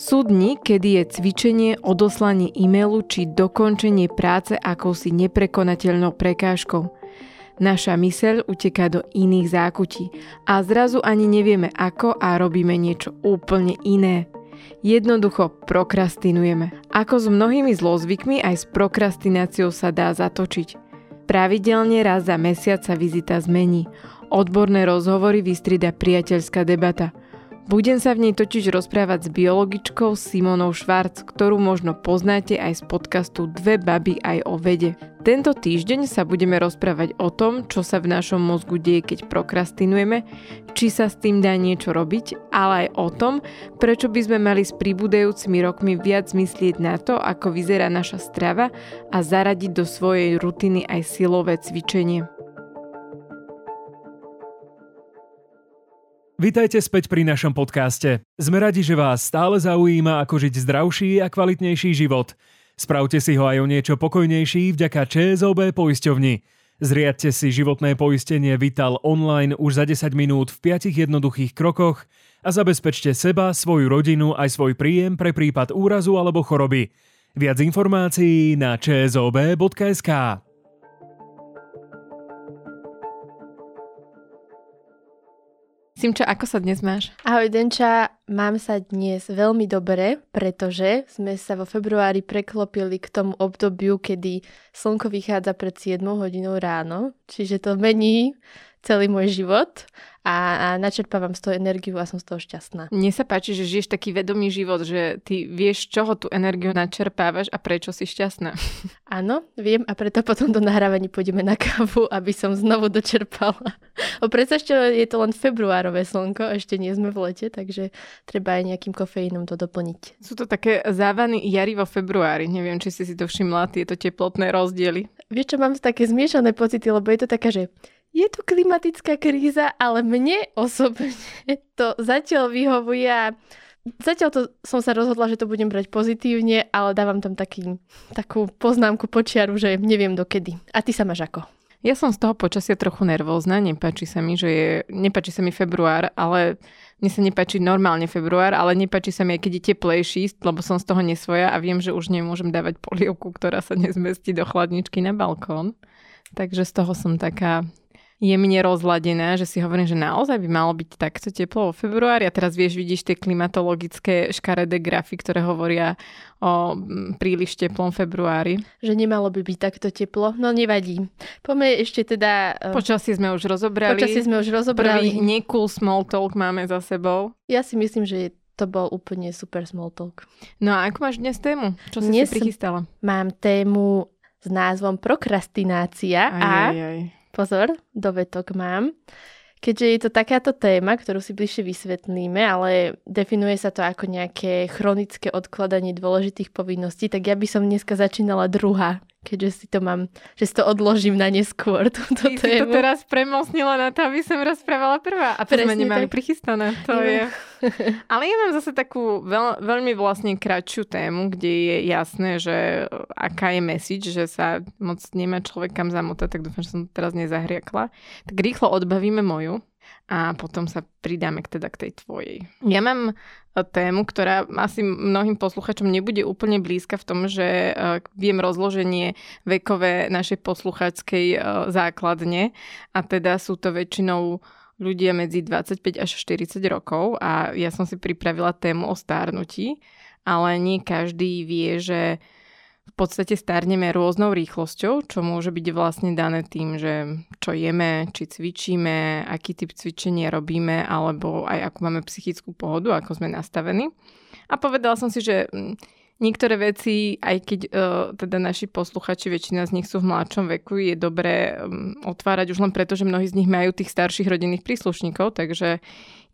Sú dni, kedy je cvičenie, odoslanie e-mailu či dokončenie práce akousi neprekonateľnou prekážkou. Naša myseľ uteká do iných zákutí a zrazu ani nevieme ako a robíme niečo úplne iné. Jednoducho prokrastinujeme. Ako s mnohými zlozvykmi aj s prokrastináciou sa dá zatočiť. Pravidelne raz za mesiac sa vizita zmení. Odborné rozhovory vystrida priateľská debata – budem sa v nej totiž rozprávať s biologičkou Simonou Švarc, ktorú možno poznáte aj z podcastu Dve baby aj o vede. Tento týždeň sa budeme rozprávať o tom, čo sa v našom mozgu deje, keď prokrastinujeme, či sa s tým dá niečo robiť, ale aj o tom, prečo by sme mali s pribúdajúcimi rokmi viac myslieť na to, ako vyzerá naša strava a zaradiť do svojej rutiny aj silové cvičenie. Vítajte späť pri našom podcaste. Sme radi, že vás stále zaujíma, ako žiť zdravší a kvalitnejší život. Spravte si ho aj o niečo pokojnejší vďaka ČSOB poisťovni. Zriadte si životné poistenie Vital online už za 10 minút v 5 jednoduchých krokoch a zabezpečte seba, svoju rodinu aj svoj príjem pre prípad úrazu alebo choroby. Viac informácií na čsob.sk. Simča, ako sa dnes máš? Ahoj Denča, mám sa dnes veľmi dobre, pretože sme sa vo februári preklopili k tomu obdobiu, kedy slnko vychádza pred 7 hodinou ráno, čiže to mení celý môj život a, a načerpávam z toho energiu a som z toho šťastná. Mne sa páči, že žiješ taký vedomý život, že ty vieš, čoho tú energiu načerpávaš a prečo si šťastná. Áno, viem a preto potom do nahrávaní pôjdeme na kávu, aby som znovu dočerpala. O predstavte, je to len februárové slnko, ešte nie sme v lete, takže treba aj nejakým kofeínom to doplniť. Sú to také závany jary vo februári, neviem, či si si to všimla, tieto teplotné rozdiely. Vieš čo, mám také zmiešané pocity, lebo je to také, že je tu klimatická kríza, ale mne osobne to zatiaľ vyhovuje Zatiaľ to som sa rozhodla, že to budem brať pozitívne, ale dávam tam taký, takú poznámku počiaru, že neviem dokedy. A ty sa máš ako? Ja som z toho počasia trochu nervózna, nepáči sa mi, že je, nepáči sa mi február, ale mne sa nepáči normálne február, ale nepáči sa mi keď je teplejší, lebo som z toho nesvoja a viem, že už nemôžem dávať polievku, ktorá sa nezmestí do chladničky na balkón. Takže z toho som taká jemne rozladená, že si hovorím, že naozaj by malo byť takto teplo vo februári a teraz vieš, vidíš tie klimatologické škaredé grafy, ktoré hovoria o mm, príliš teplom februári. Že nemalo by byť takto teplo, no nevadí. Poďme ešte teda... Uh, Počasie sme už rozobrali. Počasie sme už rozobrali. Prvý nekul small talk máme za sebou. Ja si myslím, že to bol úplne super small talk. No a ako máš dnes tému? Čo si dnes si prichystala? Mám tému s názvom prokrastinácia aj, a... Aj, aj pozor, dovetok mám. Keďže je to takáto téma, ktorú si bližšie vysvetlíme, ale definuje sa to ako nejaké chronické odkladanie dôležitých povinností, tak ja by som dneska začínala druhá keďže si to mám, že si to odložím na neskôr, túto Ty tému. si to teraz premosnila na to, aby som rozprávala prvá. A to Presne sme nemali tak. prichystané. To je. Ale ja mám zase takú veľ, veľmi vlastne kratšiu tému, kde je jasné, že aká je message, že sa moc nemá človek kam zamotať, tak dúfam, že som to teraz nezahriakla. Tak rýchlo odbavíme moju a potom sa pridáme k, teda k tej tvojej. Ja mám e, tému, ktorá asi mnohým posluchačom nebude úplne blízka v tom, že e, viem rozloženie vekové našej posluchačskej e, základne a teda sú to väčšinou ľudia medzi 25 až 40 rokov a ja som si pripravila tému o stárnutí, ale nie každý vie, že v podstate starneme rôznou rýchlosťou, čo môže byť vlastne dané tým, že čo jeme, či cvičíme, aký typ cvičenia robíme, alebo aj ako máme psychickú pohodu, ako sme nastavení. A povedala som si, že mm, niektoré veci, aj keď uh, teda naši posluchači, väčšina z nich sú v mladšom veku, je dobré um, otvárať už len preto, že mnohí z nich majú tých starších rodinných príslušníkov, takže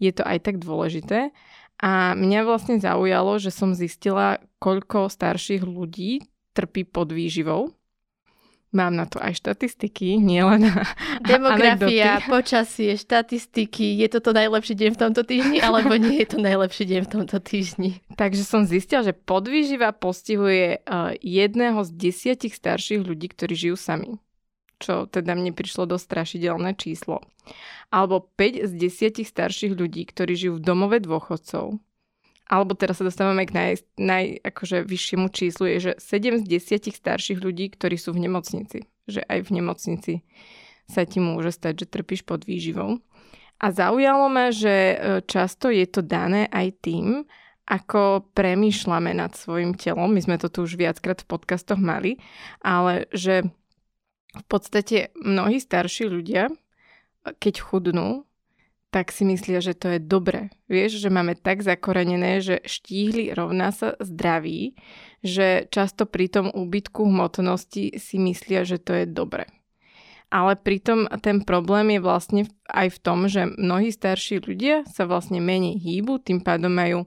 je to aj tak dôležité. A mňa vlastne zaujalo, že som zistila, koľko starších ľudí trpí pod výživou. Mám na to aj štatistiky, nielen Demografia, anekdoty. počasie, štatistiky. Je toto najlepší deň v tomto týždni, alebo nie je to najlepší deň v tomto týždni? Takže som zistila, že podvýživa postihuje uh, jedného z desiatich starších ľudí, ktorí žijú sami. Čo teda mne prišlo do strašidelné číslo. Alebo 5 z desiatich starších ľudí, ktorí žijú v domove dôchodcov alebo teraz sa dostávame k naj, naj akože vyššiemu číslu, je, že 7 z 10 starších ľudí, ktorí sú v nemocnici, že aj v nemocnici sa ti môže stať, že trpíš pod výživou. A zaujalo ma, že e, často je to dané aj tým, ako premýšľame nad svojim telom. My sme to tu už viackrát v podcastoch mali, ale že v podstate mnohí starší ľudia, keď chudnú, tak si myslia, že to je dobre. Vieš, že máme tak zakorenené, že štíhli rovná sa zdraví, že často pri tom úbytku hmotnosti si myslia, že to je dobre. Ale pritom ten problém je vlastne aj v tom, že mnohí starší ľudia sa vlastne menej hýbu, tým pádom majú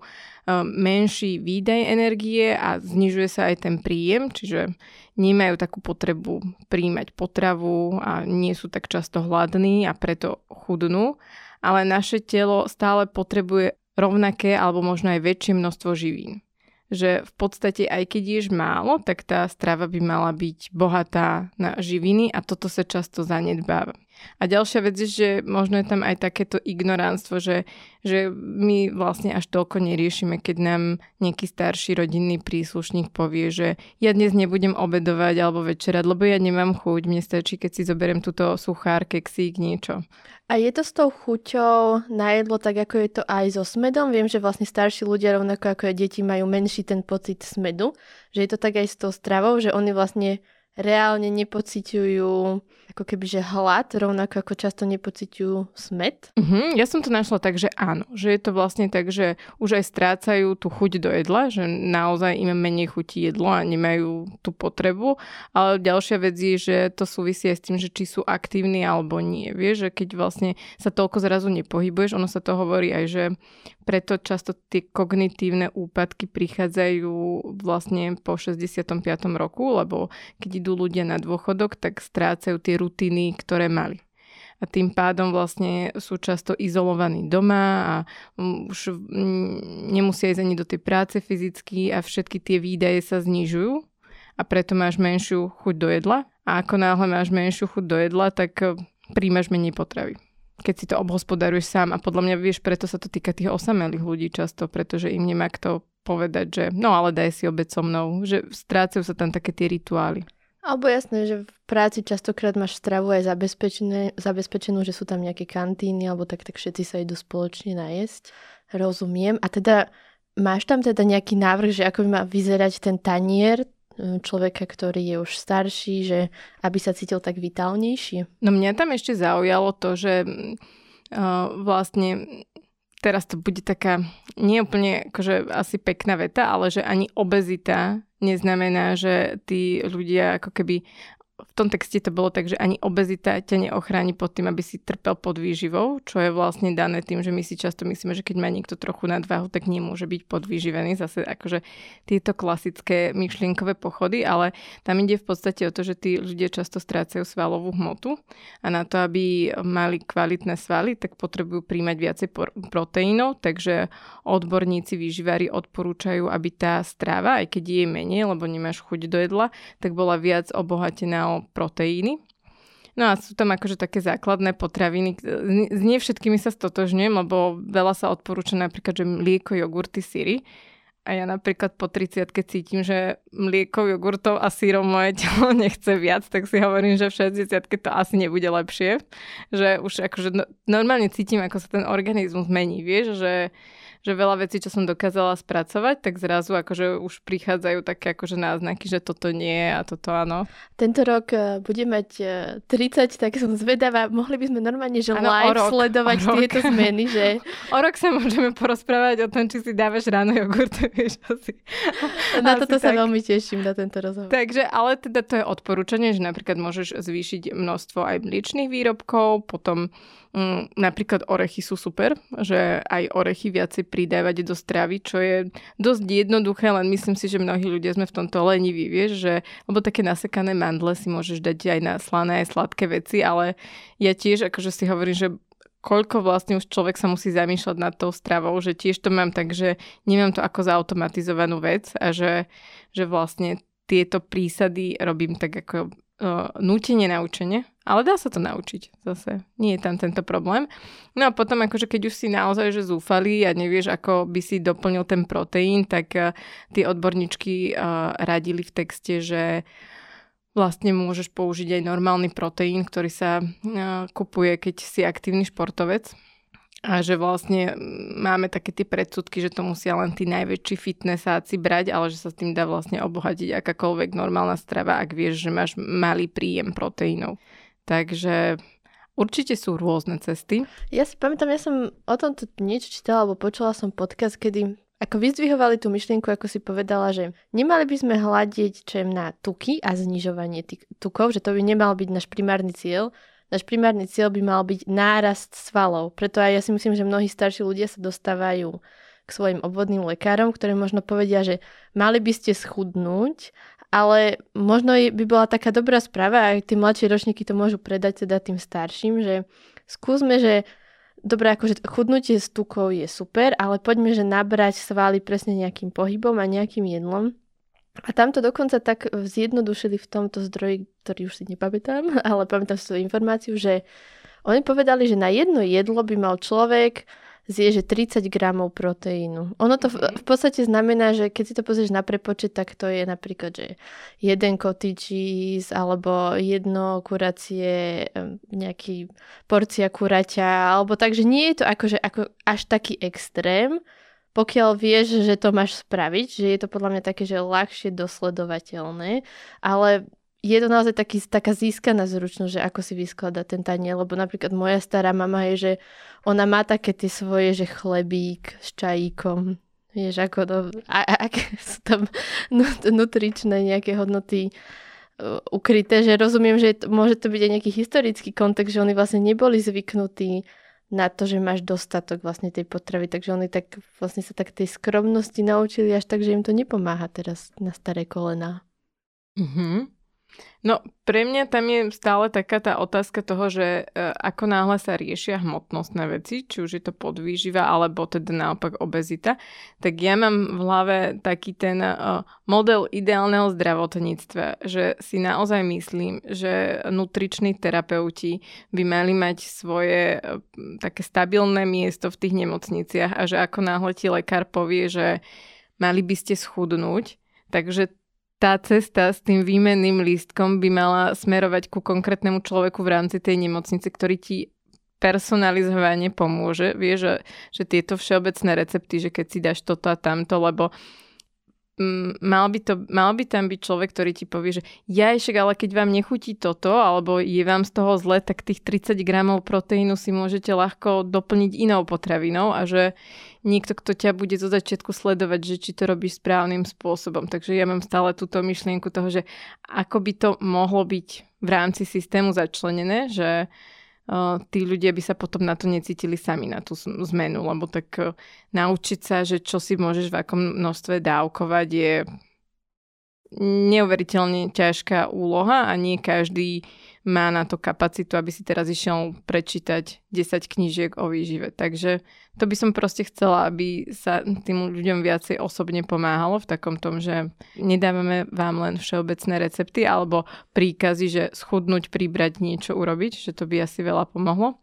E, menší výdaj energie a znižuje sa aj ten príjem, čiže nemajú takú potrebu príjmať potravu a nie sú tak často hladní a preto chudnú, ale naše telo stále potrebuje rovnaké alebo možno aj väčšie množstvo živín že v podstate aj keď ješ málo, tak tá strava by mala byť bohatá na živiny a toto sa často zanedbáva. A ďalšia vec je, že možno je tam aj takéto ignoránstvo, že, že my vlastne až toľko neriešime, keď nám nejaký starší rodinný príslušník povie, že ja dnes nebudem obedovať alebo večerať, lebo ja nemám chuť, mne stačí, keď si zoberiem túto suchár, keksík, niečo. A je to s tou chuťou na jedlo tak, ako je to aj so smedom? Viem, že vlastne starší ľudia, rovnako ako aj deti, majú menší ten pocit smedu. Že je to tak aj s tou stravou, že oni vlastne reálne nepociťujú ako keby, že hlad, rovnako ako často nepociťujú smet. Uh-huh. Ja som to našla tak, že áno, že je to vlastne tak, že už aj strácajú tú chuť do jedla, že naozaj im menej chutí jedlo a nemajú tú potrebu, ale ďalšia vec je, že to súvisí aj s tým, že či sú aktívni alebo nie. Vieš, že keď vlastne sa toľko zrazu nepohybuješ, ono sa to hovorí aj, že preto často tie kognitívne úpadky prichádzajú vlastne po 65. roku, lebo keď idú ľudia na dôchodok, tak strácajú tie rutiny, ktoré mali a tým pádom vlastne sú často izolovaní doma a mm, už mm, nemusia ísť ani do tej práce fyzicky a všetky tie výdaje sa znižujú a preto máš menšiu chuť do jedla a ako náhle máš menšiu chuť do jedla, tak eh, príjmaš menej potravy keď si to obhospodaruješ sám a podľa mňa vieš, preto sa to týka tých osamelých ľudí často, pretože im nemá kto povedať, že no ale daj si obed so mnou, že strácajú sa tam také tie rituály. Alebo jasné, že v práci častokrát máš stravu aj zabezpečenú, že sú tam nejaké kantíny, alebo tak, tak všetci sa idú spoločne najesť. Rozumiem. A teda máš tam teda nejaký návrh, že ako by má vyzerať ten tanier človeka, ktorý je už starší, že aby sa cítil tak vitálnejší? No mňa tam ešte zaujalo to, že uh, vlastne teraz to bude taká nie úplne akože asi pekná veta, ale že ani obezita neznamená, že tí ľudia ako keby v tom texte to bolo tak, že ani obezita ťa neochráni pod tým, aby si trpel pod výživou, čo je vlastne dané tým, že my si často myslíme, že keď má niekto trochu nadváhu, tak nemôže byť podvýživený. Zase akože tieto klasické myšlienkové pochody, ale tam ide v podstate o to, že tí ľudia často strácajú svalovú hmotu a na to, aby mali kvalitné svaly, tak potrebujú príjmať viacej proteínov, takže odborníci výživári odporúčajú, aby tá strava, aj keď je menej, lebo nemáš chuť do jedla, tak bola viac obohatená o proteíny. No a sú tam akože také základné potraviny. S nie všetkými sa stotožňujem, lebo veľa sa odporúča napríklad, že mlieko, jogurty, syry. A ja napríklad po 30 cítim, že mlieko, jogurtov a sírov moje telo nechce viac, tak si hovorím, že v 60 to asi nebude lepšie. Že už akože no, normálne cítim, ako sa ten organizmus mení, vieš, že že veľa vecí, čo som dokázala spracovať, tak zrazu akože už prichádzajú také akože náznaky, že toto nie a toto áno. Tento rok uh, bude mať uh, e, 30, tak som zvedavá. Mohli by sme normálne, že ano, live rok, sledovať tieto zmeny, že... O rok sa môžeme porozprávať o tom, či si dávaš ráno jogurt, vieš asi. Na asi toto tak. sa veľmi teším, na tento rozhovor. Takže, ale teda to je odporúčanie, že napríklad môžeš zvýšiť množstvo aj mliečných výrobkov, potom Mm, napríklad orechy sú super, že aj orechy viacej pridávať do stravy, čo je dosť jednoduché, len myslím si, že mnohí ľudia sme v tomto leniví, vieš, že, lebo také nasekané mandle si môžeš dať aj na slané, aj sladké veci, ale ja tiež akože si hovorím, že koľko vlastne už človek sa musí zamýšľať nad tou stravou, že tiež to mám tak, že nemám to ako zautomatizovanú vec a že, že vlastne tieto prísady robím tak ako uh, nútenie naučenie, ale dá sa to naučiť zase. Nie je tam tento problém. No a potom akože keď už si naozaj že zúfali a nevieš, ako by si doplnil ten proteín, tak uh, tie odborníčky uh, radili v texte, že vlastne môžeš použiť aj normálny proteín, ktorý sa uh, kupuje, keď si aktívny športovec a že vlastne máme také tie predsudky, že to musia len tí najväčší fitnessáci brať, ale že sa s tým dá vlastne obohatiť akákoľvek normálna strava, ak vieš, že máš malý príjem proteínov. Takže určite sú rôzne cesty. Ja si pamätám, ja som o tomto niečo čítala, alebo počula som podcast, kedy ako vyzdvihovali tú myšlienku, ako si povedala, že nemali by sme hľadiť čem na tuky a znižovanie tukov, že to by nemal byť náš primárny cieľ, náš primárny cieľ by mal byť nárast svalov. Preto aj ja si myslím, že mnohí starší ľudia sa dostávajú k svojim obvodným lekárom, ktorí možno povedia, že mali by ste schudnúť, ale možno by bola taká dobrá správa, aj tí mladšie ročníky to môžu predať teda tým starším, že skúsme, že Dobre, akože chudnutie s tukou je super, ale poďme, že nabrať svaly presne nejakým pohybom a nejakým jedlom. A tam to dokonca tak zjednodušili v tomto zdroji, ktorý už si nepamätám, ale pamätám si tú informáciu, že oni povedali, že na jedno jedlo by mal človek zje, že 30 gramov proteínu. Ono to v, v podstate znamená, že keď si to pozrieš na prepočet, tak to je napríklad, že jeden cottage cheese alebo jedno kuracie, nejaký porcia kuraťa, alebo takže nie je to akože ako až taký extrém, pokiaľ vieš, že to máš spraviť, že je to podľa mňa také, že ľahšie dosledovateľné, ale je to naozaj taký, taká získaná zručnosť, že ako si vyskladá ten tanier, lebo napríklad moja stará mama je, že ona má také tie svoje, že chlebík s čajíkom, vieš, ako to, a, a, aké sú tam nutričné nejaké hodnoty uh, ukryté, že rozumiem, že to, môže to byť aj nejaký historický kontext, že oni vlastne neboli zvyknutí na to, že máš dostatok vlastne tej potravy, takže oni tak vlastne sa tak tej skromnosti naučili až tak, že im to nepomáha teraz na staré kolena. Mhm. No, pre mňa tam je stále taká tá otázka toho, že e, ako náhle sa riešia hmotnostné veci, či už je to podvýživa, alebo teda naopak obezita, tak ja mám v hlave taký ten e, model ideálneho zdravotníctva, že si naozaj myslím, že nutriční terapeuti by mali mať svoje e, také stabilné miesto v tých nemocniciach a že ako náhle ti lekár povie, že mali by ste schudnúť, takže tá cesta s tým výmenným lístkom by mala smerovať ku konkrétnemu človeku v rámci tej nemocnice, ktorý ti personalizovane pomôže. Vieš, že, že tieto všeobecné recepty, že keď si dáš toto a tamto, lebo mal by, to, mal by tam byť človek, ktorý ti povie, že ja však, ale keď vám nechutí toto, alebo je vám z toho zle, tak tých 30 gramov proteínu si môžete ľahko doplniť inou potravinou a že niekto, kto ťa bude zo začiatku sledovať, že či to robíš správnym spôsobom. Takže ja mám stále túto myšlienku toho, že ako by to mohlo byť v rámci systému začlenené, že tí ľudia by sa potom na to necítili sami, na tú zmenu, lebo tak naučiť sa, že čo si môžeš v akom množstve dávkovať je neuveriteľne ťažká úloha a nie každý má na to kapacitu, aby si teraz išiel prečítať 10 knížiek o výžive. Takže to by som proste chcela, aby sa tým ľuďom viacej osobne pomáhalo v takom tom, že nedávame vám len všeobecné recepty alebo príkazy, že schudnúť, pribrať, niečo urobiť, že to by asi veľa pomohlo.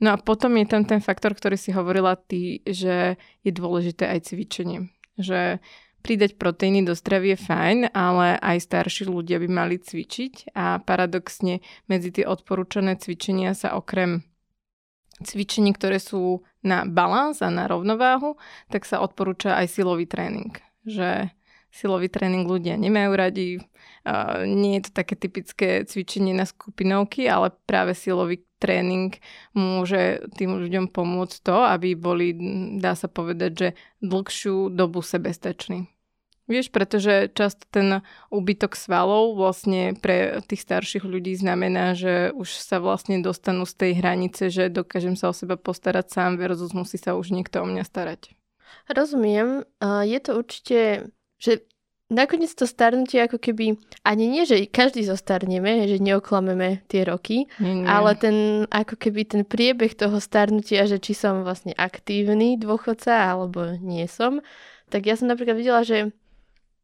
No a potom je tam ten faktor, ktorý si hovorila ty, že je dôležité aj cvičenie. Že Pridať proteíny do stravy je fajn, ale aj starší ľudia by mali cvičiť a paradoxne medzi tie odporúčané cvičenia sa okrem cvičení, ktoré sú na balans a na rovnováhu, tak sa odporúča aj silový tréning. Že silový tréning ľudia nemajú radi, nie je to také typické cvičenie na skupinovky, ale práve silový tréning môže tým ľuďom pomôcť to, aby boli, dá sa povedať, že dlhšiu dobu sebestační. Vieš, pretože často ten úbytok svalov vlastne pre tých starších ľudí znamená, že už sa vlastne dostanú z tej hranice, že dokážem sa o seba postarať sám versus musí sa už niekto o mňa starať. Rozumiem. Je to určite, že nakoniec to starnutie ako keby, ani nie, že každý zostarneme, že neoklameme tie roky, nie, nie. ale ten ako keby ten priebeh toho starnutia, že či som vlastne aktívny dôchodca alebo nie som, tak ja som napríklad videla, že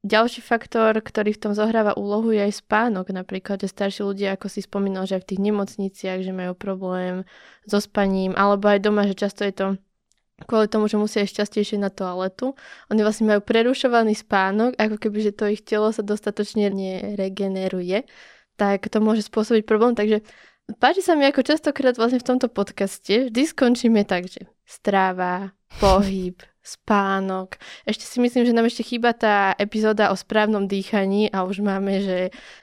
ďalší faktor, ktorý v tom zohráva úlohu, je aj spánok. Napríklad, že starší ľudia, ako si spomínal, že aj v tých nemocniciach, že majú problém so spaním, alebo aj doma, že často je to kvôli tomu, že musia ísť častejšie na toaletu. Oni vlastne majú prerušovaný spánok, ako keby, že to ich telo sa dostatočne neregeneruje, tak to môže spôsobiť problém. Takže páči sa mi, ako častokrát vlastne v tomto podcaste vždy skončíme tak, že stráva, pohyb, spánok. Ešte si myslím, že nám ešte chýba tá epizóda o správnom dýchaní a už máme, že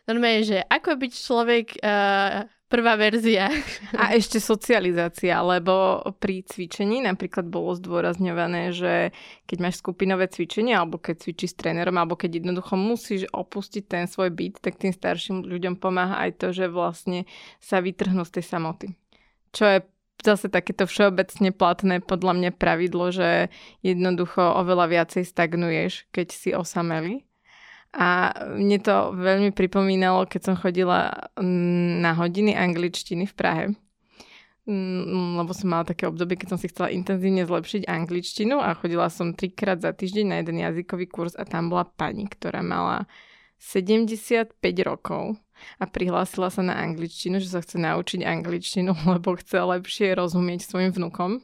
normálne, že ako byť človek uh, prvá verzia. A ešte socializácia, lebo pri cvičení napríklad bolo zdôrazňované, že keď máš skupinové cvičenie, alebo keď cvičíš s trénerom, alebo keď jednoducho musíš opustiť ten svoj byt, tak tým starším ľuďom pomáha aj to, že vlastne sa vytrhnú z tej samoty. Čo je zase takéto všeobecne platné podľa mňa pravidlo, že jednoducho oveľa viacej stagnuješ, keď si osamelý. A mne to veľmi pripomínalo, keď som chodila mm, na hodiny angličtiny v Prahe. Mm, lebo som mala také obdobie, keď som si chcela intenzívne zlepšiť angličtinu a chodila som trikrát za týždeň na jeden jazykový kurz a tam bola pani, ktorá mala 75 rokov a prihlásila sa na angličtinu, že sa chce naučiť angličtinu, lebo chce lepšie rozumieť svojim vnukom.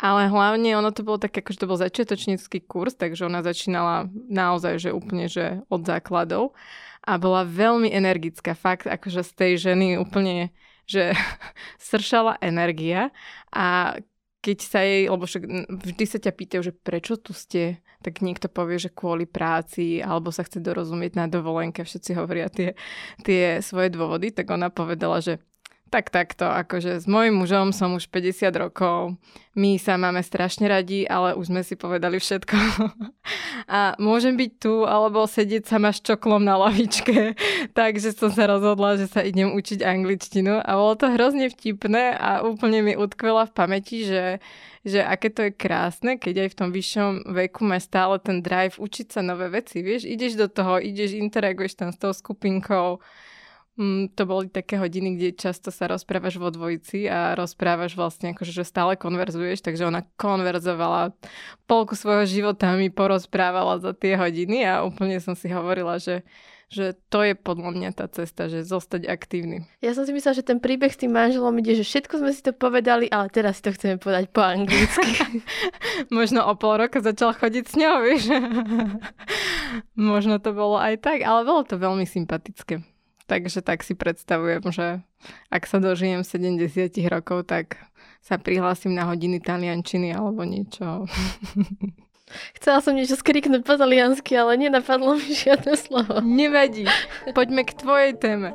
Ale hlavne ono to bolo tak, akože to bol začiatočnícky kurz, takže ona začínala naozaj, že úplne, že od základov a bola veľmi energická. Fakt, akože z tej ženy úplne, že sršala energia a keď sa jej, lebo však vždy sa ťa pýtajú, že prečo tu ste, tak niekto povie, že kvôli práci, alebo sa chce dorozumieť na dovolenke, všetci hovoria tie, tie svoje dôvody, tak ona povedala, že tak takto, akože s mojim mužom som už 50 rokov, my sa máme strašne radi, ale už sme si povedali všetko. a môžem byť tu, alebo sedieť sama s čoklom na lavičke, takže som sa rozhodla, že sa idem učiť angličtinu. A bolo to hrozne vtipné a úplne mi utkvela v pamäti, že, že aké to je krásne, keď aj v tom vyššom veku máš stále ten drive učiť sa nové veci, vieš, ideš do toho, ideš, interaguješ tam s tou skupinkou, Mm, to boli také hodiny, kde často sa rozprávaš vo dvojici a rozprávaš vlastne akože, že stále konverzuješ, takže ona konverzovala polku svojho života mi porozprávala za tie hodiny a úplne som si hovorila, že že to je podľa mňa tá cesta, že zostať aktívny. Ja som si myslela, že ten príbeh s tým manželom ide, že všetko sme si to povedali, ale teraz si to chceme povedať po anglicky. Možno o pol roka začal chodiť s ňou, vieš. Možno to bolo aj tak, ale bolo to veľmi sympatické. Takže tak si predstavujem, že ak sa dožijem 70 rokov, tak sa prihlásim na hodiny taliančiny alebo niečo. Chcela som niečo skriknúť po taliansky, ale nenapadlo mi žiadne slovo. Nevadí. Poďme k tvojej téme.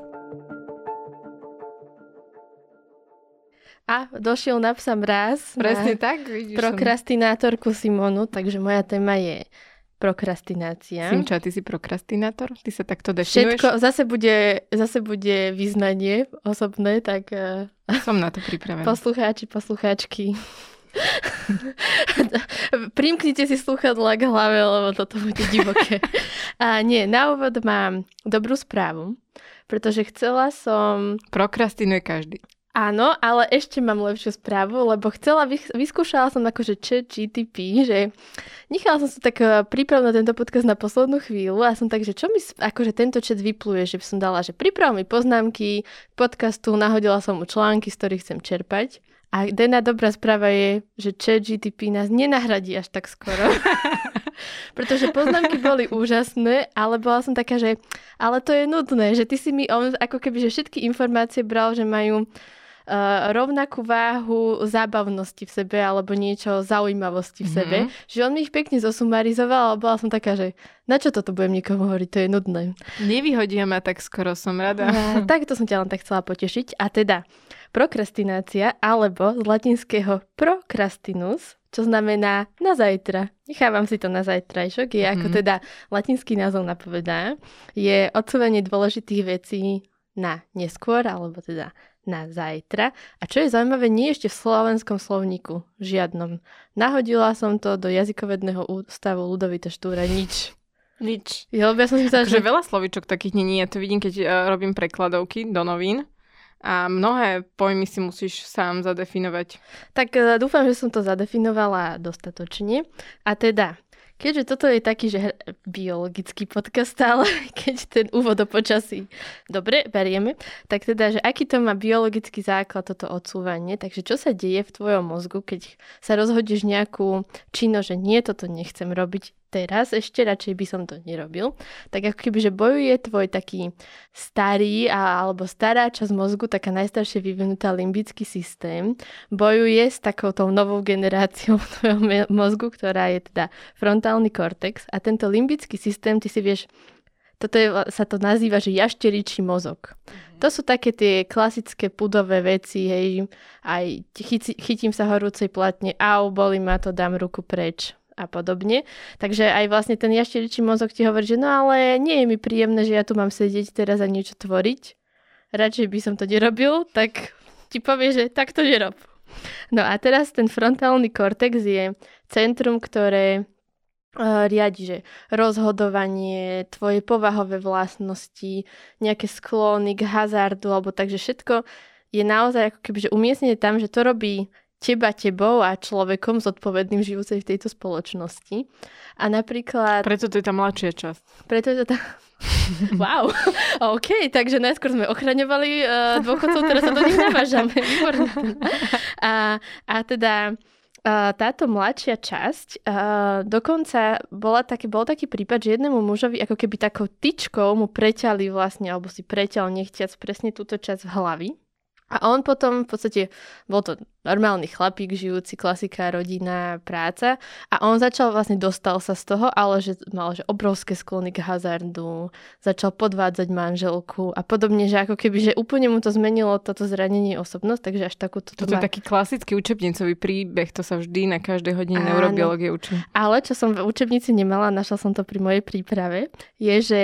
A došiel na psa mraz. Presne tak, vidíš. Prokrastinátorku Simonu, takže moja téma je Prokrastinácia. Simča, ty si prokrastinátor? Ty sa takto definuješ? Všetko, zase bude, zase bude vyznanie osobné, tak... Uh, Som na to pripravená. Poslucháči, poslucháčky. Primknite si sluchadla k hlave, lebo toto bude divoké. A nie, na úvod mám dobrú správu, pretože chcela som... Prokrastinuje každý. Áno, ale ešte mám lepšiu správu, lebo chcela, vyskúšala som akože chat GTP, že nechala som sa tak eh, pripraviť na tento podcast na poslednú chvíľu a som tak, že čo mi akože tento chat vypluje, že som dala, že priprav mi poznámky podcastu, nahodila som mu články, z ktorých chcem čerpať. A denná dobrá správa je, že chat GTP nás nenahradí až tak skoro. Pretože poznámky boli úžasné, ale bola som taká, že ale to je nudné, že ty si mi on ako keby, že všetky informácie bral, že majú rovnakú váhu zábavnosti v sebe alebo niečo zaujímavosti v sebe. Mm-hmm. Že on mi ich pekne zosumarizoval, ale bola som taká, že na čo toto budem niekomu hovoriť, to je nudné. Nevyhodia ma tak skoro, som rada. Uh, tak to som ťa len tak chcela potešiť. A teda, prokrastinácia alebo z latinského procrastinus, čo znamená na zajtra. Nechávam si to na zajtrajšok, je mm-hmm. ako mhm. teda latinský názov napovedá, je odsúvanie dôležitých vecí na neskôr, alebo teda na zajtra. A čo je zaujímavé, nie ešte v slovenskom slovníku, žiadnom. Nahodila som to do jazykovedného ústavu Ludovita Štúra, nič. Nič. Ja, ja som si myslela, že... veľa slovíčok takých není. Ja to vidím, keď uh, robím prekladovky do novín. A mnohé pojmy si musíš sám zadefinovať. Tak uh, dúfam, že som to zadefinovala dostatočne. A teda, keďže toto je taký, že biologický podcast, ale keď ten úvod o počasí dobre berieme, tak teda, že aký to má biologický základ toto odsúvanie, takže čo sa deje v tvojom mozgu, keď sa rozhodíš nejakú čino, že nie, toto nechcem robiť, teraz, ešte radšej by som to nerobil, tak ako keby, že bojuje tvoj taký starý a, alebo stará časť mozgu, taká najstaršie vyvinutá limbický systém, bojuje s takouto novou generáciou tvojho mozgu, ktorá je teda frontálny kortex a tento limbický systém, ty si vieš, toto je, sa to nazýva, že jašteričí mozog. Mm-hmm. To sú také tie klasické pudové veci, hej, aj chytím sa horúcej platne, au, boli ma to, dám ruku preč a podobne. Takže aj vlastne ten jašteričí mozog ti hovorí, že no ale nie je mi príjemné, že ja tu mám sedieť teraz a niečo tvoriť. Radšej by som to nerobil, tak ti povie, že tak to nerob. No a teraz ten frontálny kortex je centrum, ktoré uh, riadi, že rozhodovanie, tvoje povahové vlastnosti, nejaké sklony k hazardu, alebo takže všetko je naozaj ako keby, že umiestnené tam, že to robí teba tebou a človekom zodpovedným žijúcej v tejto spoločnosti. A napríklad... Preto to je tá mladšia časť. Preto je to tá... wow, OK, takže najskôr sme ochraňovali uh, dôchodcov, teraz sa do nich navážame. a, a teda uh, táto mladšia časť uh, dokonca bola taký, bol taký prípad, že jednému mužovi ako keby takou tyčkou mu preťali vlastne, alebo si preťal nechtiac presne túto časť v hlavy. A on potom v podstate, bol to normálny chlapík, žijúci, klasika, rodina, práca. A on začal vlastne, dostal sa z toho, ale že mal že obrovské sklony k hazardu, začal podvádzať manželku a podobne, že ako keby, že úplne mu to zmenilo toto zranenie osobnosť, takže až takúto... To Toto má... je taký klasický učebnicový príbeh, to sa vždy na každej hodine neurobiológie učí. Ale čo som v učebnici nemala, našla som to pri mojej príprave, je, že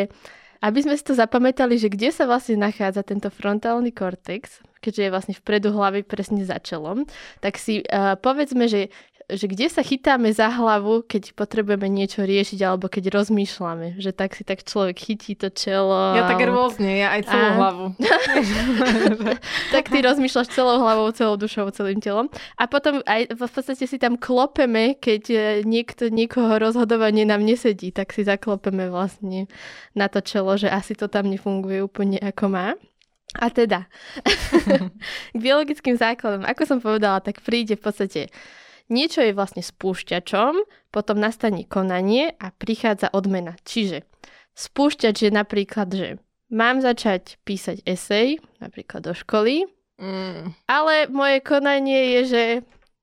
aby sme si to zapamätali, že kde sa vlastne nachádza tento frontálny kortex, keďže je vlastne vpredu hlavy presne za čelom, tak si uh, povedzme, že že kde sa chytáme za hlavu, keď potrebujeme niečo riešiť alebo keď rozmýšľame, že tak si tak človek chytí to čelo. Ja tak rôzne, ja aj celú a... hlavu. tak ty rozmýšľaš celou hlavou, celou dušou, celým telom. A potom aj v podstate si tam klopeme, keď e, niekto, niekoho rozhodovanie nám nesedí, tak si zaklopeme vlastne na to čelo, že asi to tam nefunguje úplne ako má. A teda, k biologickým základom, ako som povedala, tak príde v podstate niečo je vlastne spúšťačom, potom nastane konanie a prichádza odmena. Čiže spúšťač je napríklad, že mám začať písať esej, napríklad do školy, mm. ale moje konanie je, že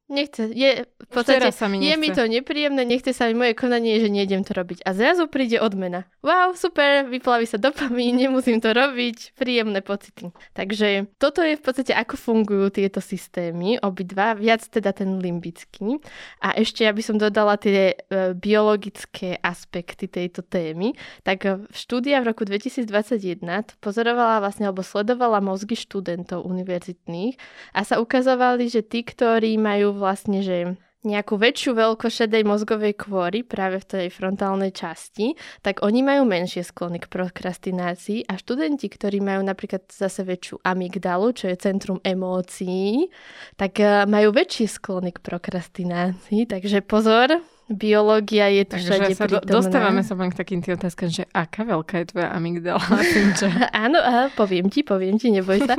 Nechce, je, v podstate, sa mi nechce. je mi to nepríjemné, nechce sa mi moje konanie, že nejdem to robiť. A zrazu príde odmena. Wow, super, vyplaví sa dopamín, nemusím to robiť, príjemné pocity. Takže toto je v podstate, ako fungujú tieto systémy, obidva, viac teda ten limbický. A ešte, aby som dodala tie e, biologické aspekty tejto témy, tak štúdia v roku 2021 pozorovala vlastne, alebo sledovala mozgy študentov univerzitných a sa ukazovali, že tí, ktorí majú vlastne, že nejakú väčšiu veľkosť šedej mozgovej kôry práve v tej frontálnej časti, tak oni majú menšie sklony k prokrastinácii a študenti, ktorí majú napríklad zase väčšiu amygdalu, čo je centrum emócií, tak eh, majú väčšie sklony k prokrastinácii. Takže pozor, biológia je tu Takže všade sa do, dostávame sa len k takým tým otázkam, že aká veľká je tvoja amygdala? Áno, aha, poviem ti, poviem ti, neboj sa.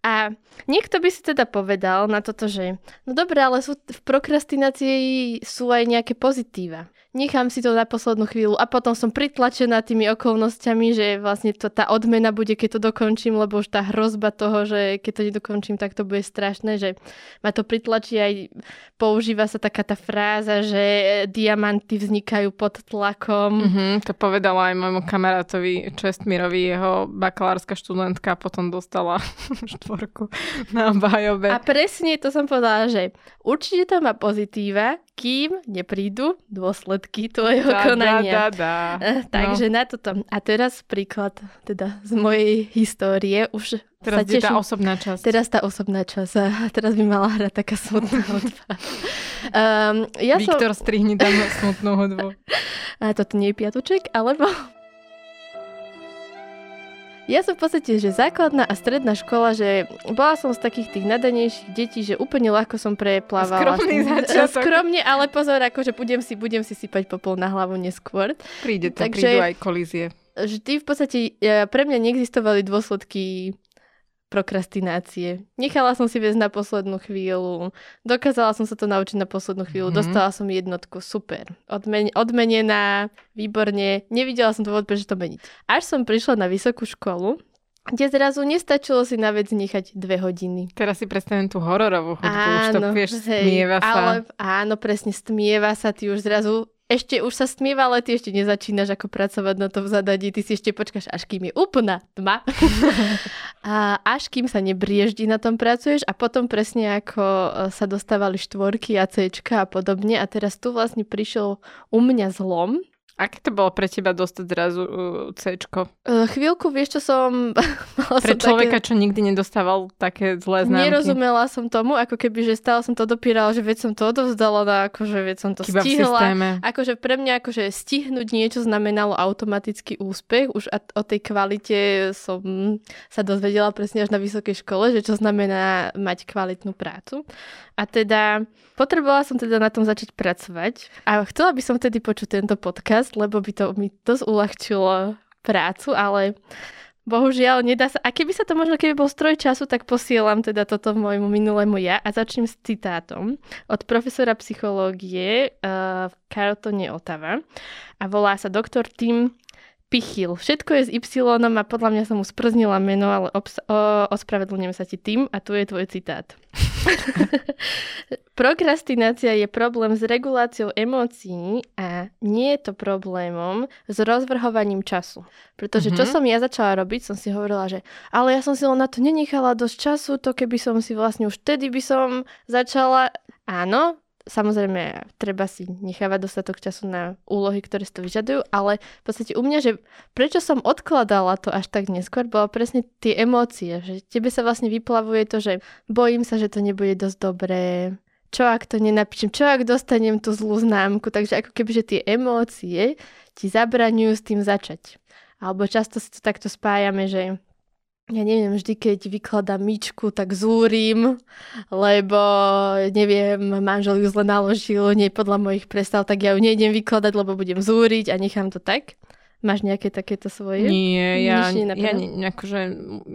A niekto by si teda povedal na toto, že no dobre, ale sú, v prokrastinácii sú aj nejaké pozitíva nechám si to na poslednú chvíľu a potom som pritlačená tými okolnostiami, že vlastne to, tá odmena bude, keď to dokončím, lebo už tá hrozba toho, že keď to nedokončím, tak to bude strašné, že ma to pritlačí aj používa sa taká tá fráza, že diamanty vznikajú pod tlakom. Mm-hmm, to povedala aj môjmu kamarátovi Čestmirovi, jeho bakalárska študentka potom dostala štvorku na obhajobe. A presne to som povedala, že určite to má pozitíva, kým neprídu dôsledky tvojho da, konania. Da, da, da. Eh, takže no. na toto. A teraz príklad teda z mojej histórie. Už teraz je tá osobná časť. Teraz tá osobná časť. A teraz by mala hrať taká smutná hudba. um, ja Viktor, som... strihni tam smutnú hudbu. A toto nie je piatoček, alebo... Ja som v podstate, že základná a stredná škola, že bola som z takých tých nadanejších detí, že úplne ľahko som preplávala. Skromný začiatok. Skromne, ale pozor, akože budem si, budem si sypať popol na hlavu neskôr. Príde to, Takže, prídu aj kolízie. Vždy v podstate pre mňa neexistovali dôsledky prokrastinácie. Nechala som si viesť na poslednú chvíľu, dokázala som sa to naučiť na poslednú chvíľu, mm-hmm. dostala som jednotku, super. Odmen- odmenená, výborne, nevidela som dôvod, prečo to meniť. Až som prišla na vysokú školu, kde zrazu nestačilo si na vec nechať dve hodiny. Teraz si predstavím tú hororovú hudbu, áno, už to vieš, stmieva sa. Ale, áno, presne, stmieva sa, ty už zrazu ešte už sa stmieva, ale ty ešte nezačínaš ako pracovať na tom zadaní, ty si ešte počkáš, až kým je úplná tma. a až kým sa nebrieždi na tom pracuješ. A potom presne ako e, sa dostávali štvorky a C a podobne. A teraz tu vlastne prišiel u mňa zlom, Aké to bolo pre teba dostať zrazu uh, C? Uh, chvíľku, vieš čo som... pre som človeka, také... čo nikdy nedostával také zlé známky. Nerozumela som tomu, ako keby, že stále som to dopírala, že veď som to odovzdala, na, akože veď som to Chyba stihla. Akože pre mňa akože stihnúť niečo znamenalo automatický úspech. Už o tej kvalite som sa dozvedela presne až na vysokej škole, že čo znamená mať kvalitnú prácu. A teda potrebovala som teda na tom začať pracovať a chcela by som vtedy počuť tento podcast, lebo by to mi dosť uľahčilo prácu, ale bohužiaľ nedá sa. A keby sa to možno, keby bol stroj času, tak posielam teda toto môjmu minulému ja a začnem s citátom od profesora psychológie uh, v Carltone Otava a volá sa doktor Tim Pichil. Všetko je s Y a podľa mňa som mu sprznila meno, ale obs- o, ospravedlňujem sa ti tým a tu je tvoj citát. Prokrastinácia je problém s reguláciou emócií a nie je to problémom s rozvrhovaním času. Pretože mm-hmm. čo mhm. som ja začala robiť, som si hovorila, že ale ja som si len na to nenechala dosť času, to keby som si vlastne už vtedy by som začala... Áno, Samozrejme, treba si nechávať dostatok času na úlohy, ktoré si to vyžadujú, ale v podstate u mňa, že prečo som odkladala to až tak neskôr, bolo presne tie emócie, že tebe sa vlastne vyplavuje to, že bojím sa, že to nebude dosť dobré, čo ak to nenapíšem, čo ak dostanem tú zlú známku, takže ako keby, že tie emócie ti zabraňujú s tým začať. Alebo často si to takto spájame, že ja neviem, vždy keď vykladám myčku, tak zúrim, lebo neviem, manžel ju zle naložil, nie podľa mojich predstav, tak ja ju nejdem vykladať, lebo budem zúriť a nechám to tak. Máš nejaké takéto svoje? Nie, ja, ja, akože,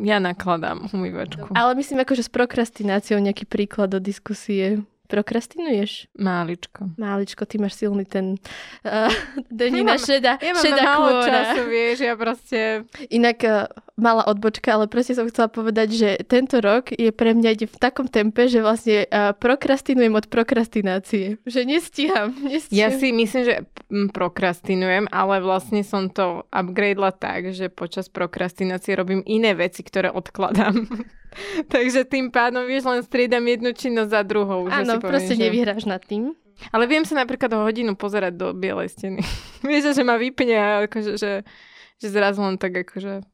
ja nakladám umývačku. Ale myslím akože s prokrastináciou nejaký príklad do diskusie. Prokrastinuješ? Máličko. Máličko, ty máš silný ten uh, denina ja šeda, ja šeda málo času, vieš, ja proste... Inak uh, malá odbočka, ale proste som chcela povedať, že tento rok je pre mňa ide v takom tempe, že vlastne uh, prokrastinujem od prokrastinácie. Že nestíham, nestíham. Ja si myslím, že prokrastinujem, ale vlastne som to upgradela tak, že počas prokrastinácie robím iné veci, ktoré odkladám. Takže tým pádom, vieš, len striedam jednu činnosť za druhou. Áno, proste že... nevyhráš nad tým. Ale viem sa napríklad o hodinu pozerať do bielej steny. vieš, že ma vypne a akože, že, že zrazu len tak akože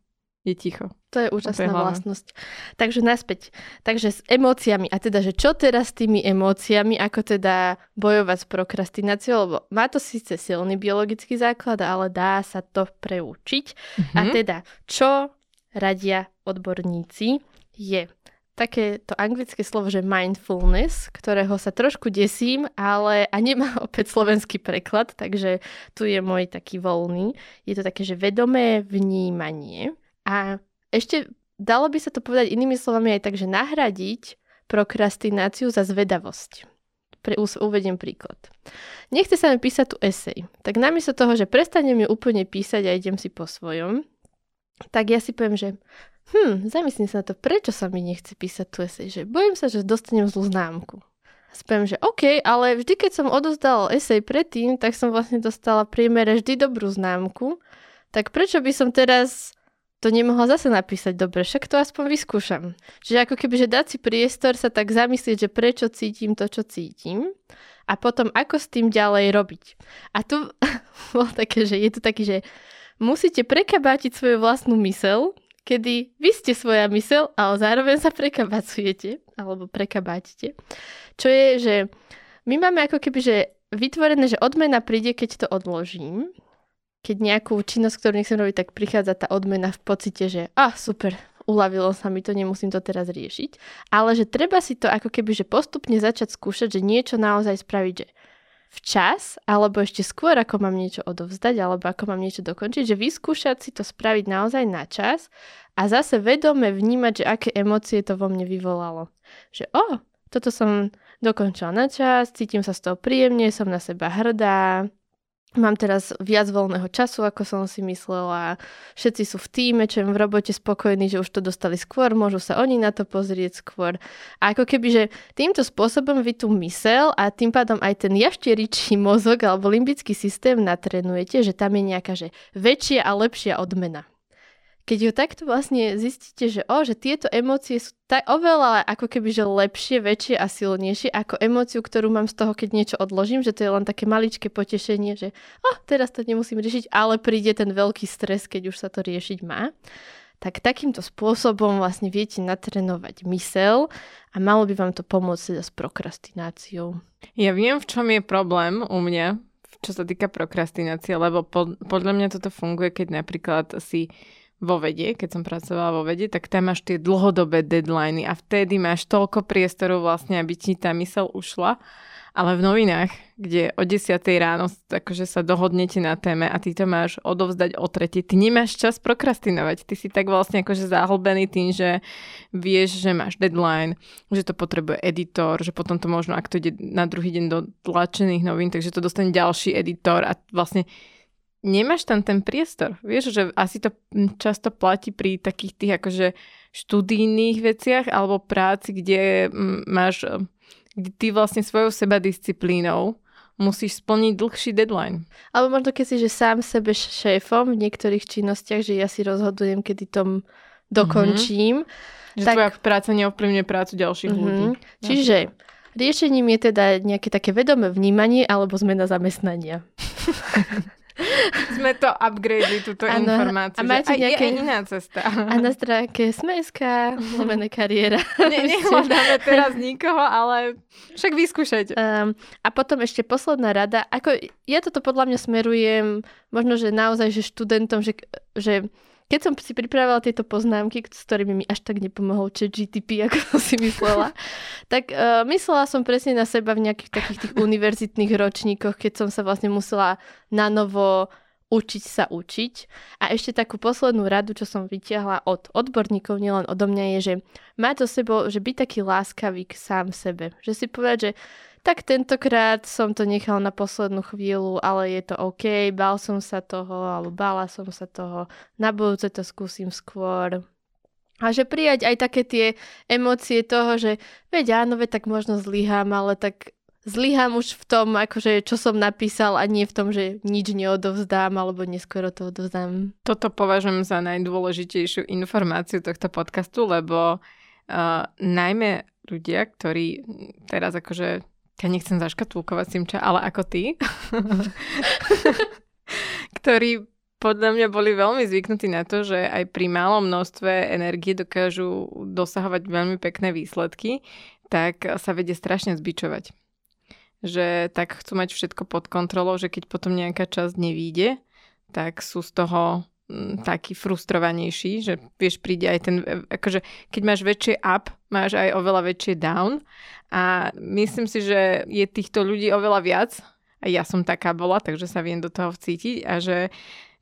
je ticho. To je úžasná vlastnosť. Takže naspäť. Takže s emóciami. A teda, že čo teraz s tými emóciami, ako teda bojovať s prokrastináciou, lebo má to síce silný biologický základ, ale dá sa to preučiť. Mm-hmm. A teda, čo radia odborníci? Je také to anglické slovo, že mindfulness, ktorého sa trošku desím, ale a nemá opäť slovenský preklad, takže tu je môj taký voľný. Je to také, že vedomé vnímanie. A ešte dalo by sa to povedať inými slovami aj tak, že nahradiť prokrastináciu za zvedavosť. Pre, uvediem príklad. Nechce sa mi písať tu esej, tak namiesto toho, že prestanem ju úplne písať a idem si po svojom, tak ja si poviem, že hm, zamyslím sa na to, prečo sa mi nechce písať tu esej, že bojím sa, že dostanem zlú známku. Spiem, že OK, ale vždy, keď som odozdal esej predtým, tak som vlastne dostala priemere vždy dobrú známku, tak prečo by som teraz to nemohla zase napísať dobre, však to aspoň vyskúšam. Čiže ako keby, že dať si priestor sa tak zamyslieť, že prečo cítim to, čo cítim a potom ako s tým ďalej robiť. A tu bolo také, že je tu taký, že musíte prekabátiť svoju vlastnú mysel kedy vy ste svoja mysel, ale zároveň sa prekabacujete, alebo prekabátite. Čo je, že my máme ako keby, že vytvorené, že odmena príde, keď to odložím. keď nejakú činnosť, ktorú nechcem robiť, tak prichádza tá odmena v pocite, že ah, super, uľavilo sa mi to, nemusím to teraz riešiť. Ale že treba si to ako keby, že postupne začať skúšať, že niečo naozaj spraviť, že včas, alebo ešte skôr, ako mám niečo odovzdať, alebo ako mám niečo dokončiť, že vyskúšať si to spraviť naozaj na čas a zase vedome vnímať, že aké emócie to vo mne vyvolalo. Že o, toto som dokončila na čas, cítim sa z toho príjemne, som na seba hrdá, Mám teraz viac voľného času, ako som si myslela. Všetci sú v týme, čo v robote spokojní, že už to dostali skôr, môžu sa oni na to pozrieť skôr. A ako keby, že týmto spôsobom vy tú mysel a tým pádom aj ten jašteričí mozog alebo limbický systém natrenujete, že tam je nejaká že väčšia a lepšia odmena keď ju takto vlastne zistíte, že o, že tieto emócie sú tak oveľa ako keby, že lepšie, väčšie a silnejšie ako emóciu, ktorú mám z toho, keď niečo odložím, že to je len také maličké potešenie, že o, teraz to nemusím riešiť, ale príde ten veľký stres, keď už sa to riešiť má. Tak takýmto spôsobom vlastne viete natrenovať mysel a malo by vám to pomôcť teda s prokrastináciou. Ja viem, v čom je problém u mňa, čo sa týka prokrastinácie, lebo podľa mňa toto funguje, keď napríklad si vo vede, keď som pracovala vo vede, tak tam máš tie dlhodobé deadliny a vtedy máš toľko priestoru vlastne, aby ti tá mysel ušla. Ale v novinách, kde o 10 ráno akože sa dohodnete na téme a ty to máš odovzdať o tretí, ty nemáš čas prokrastinovať. Ty si tak vlastne akože zahlbený tým, že vieš, že máš deadline, že to potrebuje editor, že potom to možno, ak to ide na druhý deň do tlačených novín, takže to dostane ďalší editor a vlastne nemáš tam ten priestor. Vieš, že asi to často platí pri takých tých akože študijných veciach alebo práci, kde máš, e, kde ty vlastne svojou seba disciplínou musíš splniť dlhší deadline. Alebo možno keď si, že sám sebe šéfom v niektorých činnostiach, že ja si rozhodujem, kedy tom dokončím. Mm-hmm. Že tak... tvoja práca neovplyvňuje prácu ďalších mm-hmm. ľudí. Čiže riešením je teda nejaké také vedomé vnímanie alebo zmena zamestnania. Sme to upgradeli, túto ano, informáciu. A máte že nejaké... je iná cesta. A na stránke Sme.sk, lomené kariéra. Ne, nehľadáme teraz nikoho, ale však vyskúšajte. Um, a potom ešte posledná rada. Ako, ja toto podľa mňa smerujem možno, že naozaj, že študentom, že, že keď som si pripravila tieto poznámky, s ktorými mi až tak nepomohol chat GTP, ako som si myslela, tak uh, myslela som presne na seba v nejakých takých tých univerzitných ročníkoch, keď som sa vlastne musela na novo učiť sa učiť. A ešte takú poslednú radu, čo som vytiahla od odborníkov, nielen odo mňa, je, že mať so sebou, že byť taký láskavý k sám sebe. Že si povedať, že tak tentokrát som to nechal na poslednú chvíľu, ale je to OK, bál som sa toho, alebo bála som sa toho, na budúce to skúsim skôr. A že prijať aj také tie emócie toho, že veď áno, veď tak možno zlyhám, ale tak zlyhám už v tom, akože čo som napísal a nie v tom, že nič neodovzdám alebo neskoro to odovzdám. Toto považujem za najdôležitejšiu informáciu tohto podcastu, lebo uh, najmä ľudia, ktorí teraz akože ja nechcem zaškatulkovať Simča, ale ako ty, ktorí podľa mňa boli veľmi zvyknutí na to, že aj pri malom množstve energie dokážu dosahovať veľmi pekné výsledky, tak sa vedie strašne zbičovať. Že tak chcú mať všetko pod kontrolou, že keď potom nejaká časť nevíde, tak sú z toho taký frustrovanejší, že vieš, príde aj ten, akože keď máš väčšie up, máš aj oveľa väčšie down a myslím si, že je týchto ľudí oveľa viac. A ja som taká bola, takže sa viem do toho vcítiť. A že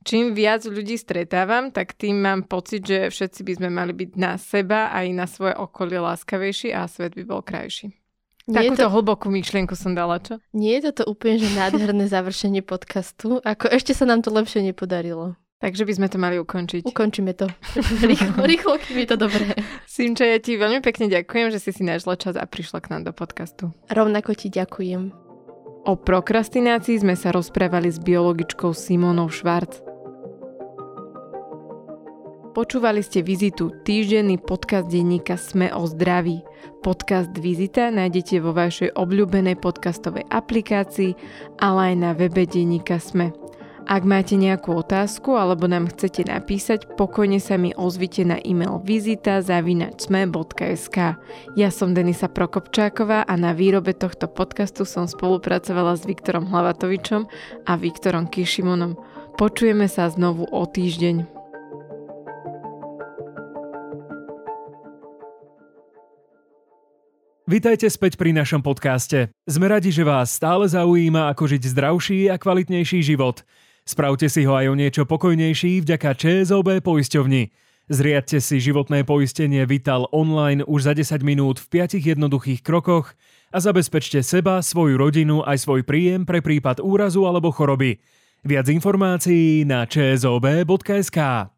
čím viac ľudí stretávam, tak tým mám pocit, že všetci by sme mali byť na seba aj na svoje okolie láskavejší a svet by bol krajší. Nie Takúto to... hlbokú myšlienku som dala, čo? Nie je toto úplne že nádherné završenie podcastu. Ako ešte sa nám to lepšie nepodarilo. Takže by sme to mali ukončiť. Ukončíme to. rýchlo, rýchlo, kým je to dobré. Simča, ja ti veľmi pekne ďakujem, že si si našla čas a prišla k nám do podcastu. Rovnako ti ďakujem. O prokrastinácii sme sa rozprávali s biologičkou Simonou Švarc. Počúvali ste Vizitu, týždenný podcast denníka Sme o zdraví. Podcast Vizita nájdete vo vašej obľúbenej podcastovej aplikácii, ale aj na webe denníka Sme. Ak máte nejakú otázku alebo nám chcete napísať, pokojne sa mi ozvite na e-mail vizita.sme.sk Ja som Denisa Prokopčáková a na výrobe tohto podcastu som spolupracovala s Viktorom Hlavatovičom a Viktorom Kišimonom. počujeme sa znovu o týždeň. Vitajte späť pri našom podcaste. Sme radi, že vás stále zaujíma, ako žiť zdravší a kvalitnejší život. Spravte si ho aj o niečo pokojnejší vďaka ČSOB poisťovni. Zriadte si životné poistenie Vital online už za 10 minút v 5 jednoduchých krokoch a zabezpečte seba, svoju rodinu aj svoj príjem pre prípad úrazu alebo choroby. Viac informácií na čsob.sk.